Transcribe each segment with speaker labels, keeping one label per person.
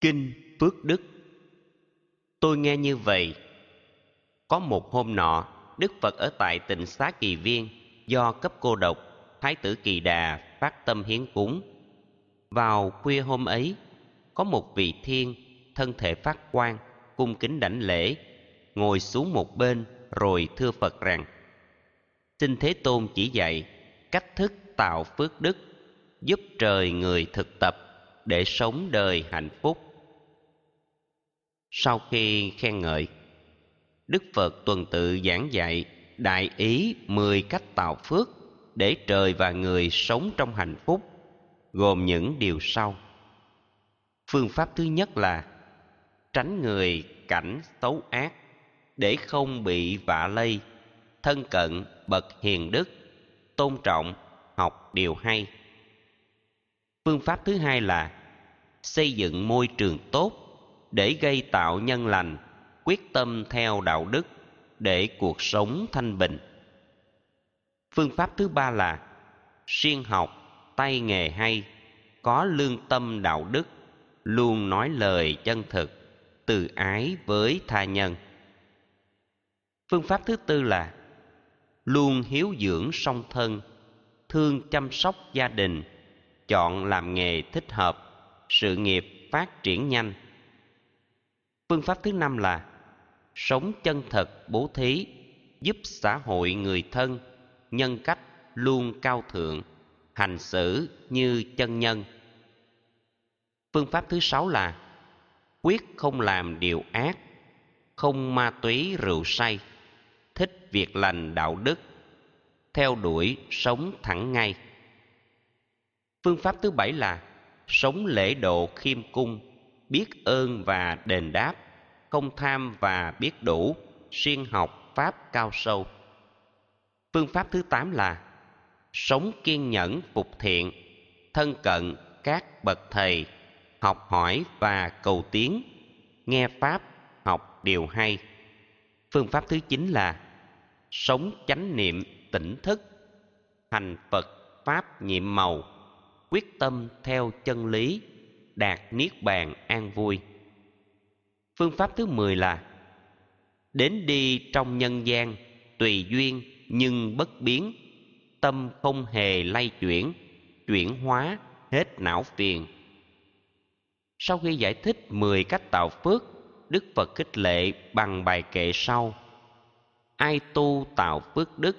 Speaker 1: Kinh Phước Đức Tôi nghe như vậy. Có một hôm nọ, Đức Phật ở tại tỉnh Xá Kỳ Viên do cấp cô độc, Thái tử Kỳ Đà phát tâm hiến cúng. Vào khuya hôm ấy, có một vị thiên thân thể phát quang, cung kính đảnh lễ, ngồi xuống một bên rồi thưa Phật rằng: Xin Thế Tôn chỉ dạy cách thức tạo phước đức, giúp trời người thực tập để sống đời hạnh phúc. Sau khi khen ngợi, Đức Phật tuần tự giảng dạy đại ý mười cách tạo phước để trời và người sống trong hạnh phúc, gồm những điều sau. Phương pháp thứ nhất là tránh người cảnh xấu ác để không bị vạ lây, thân cận bậc hiền đức, tôn trọng, học điều hay. Phương pháp thứ hai là xây dựng môi trường tốt để gây tạo nhân lành, quyết tâm theo đạo đức để cuộc sống thanh bình. Phương pháp thứ ba là siêng học, tay nghề hay, có lương tâm đạo đức, luôn nói lời chân thực, từ ái với tha nhân. Phương pháp thứ tư là luôn hiếu dưỡng song thân, thương chăm sóc gia đình, chọn làm nghề thích hợp, sự nghiệp phát triển nhanh. Phương pháp thứ năm là sống chân thật bố thí, giúp xã hội người thân, nhân cách luôn cao thượng, hành xử như chân nhân. Phương pháp thứ sáu là quyết không làm điều ác, không ma túy rượu say, thích việc lành đạo đức, theo đuổi sống thẳng ngay. Phương pháp thứ bảy là sống lễ độ khiêm cung, biết ơn và đền đáp, không tham và biết đủ, siêng học pháp cao sâu. Phương pháp thứ tám là sống kiên nhẫn phục thiện, thân cận các bậc thầy, học hỏi và cầu tiến, nghe pháp, học điều hay. Phương pháp thứ chín là sống chánh niệm tỉnh thức, hành Phật pháp nhiệm màu, quyết tâm theo chân lý, đạt niết bàn an vui. Phương pháp thứ mười là đến đi trong nhân gian tùy duyên nhưng bất biến, tâm không hề lay chuyển, chuyển hóa hết não phiền. Sau khi giải thích mười cách tạo phước, Đức Phật khích lệ bằng bài kệ sau. Ai tu tạo phước đức,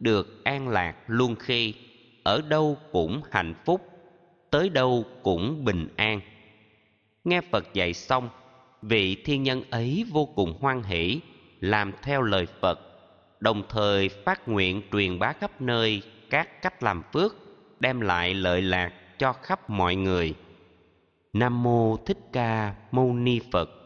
Speaker 1: được an lạc luôn khi, ở đâu cũng hạnh phúc, tới đâu cũng bình an. Nghe Phật dạy xong, vị thiên nhân ấy vô cùng hoan hỷ, làm theo lời Phật, đồng thời phát nguyện truyền bá khắp nơi các cách làm phước, đem lại lợi lạc cho khắp mọi người. Nam mô Thích Ca Mâu Ni Phật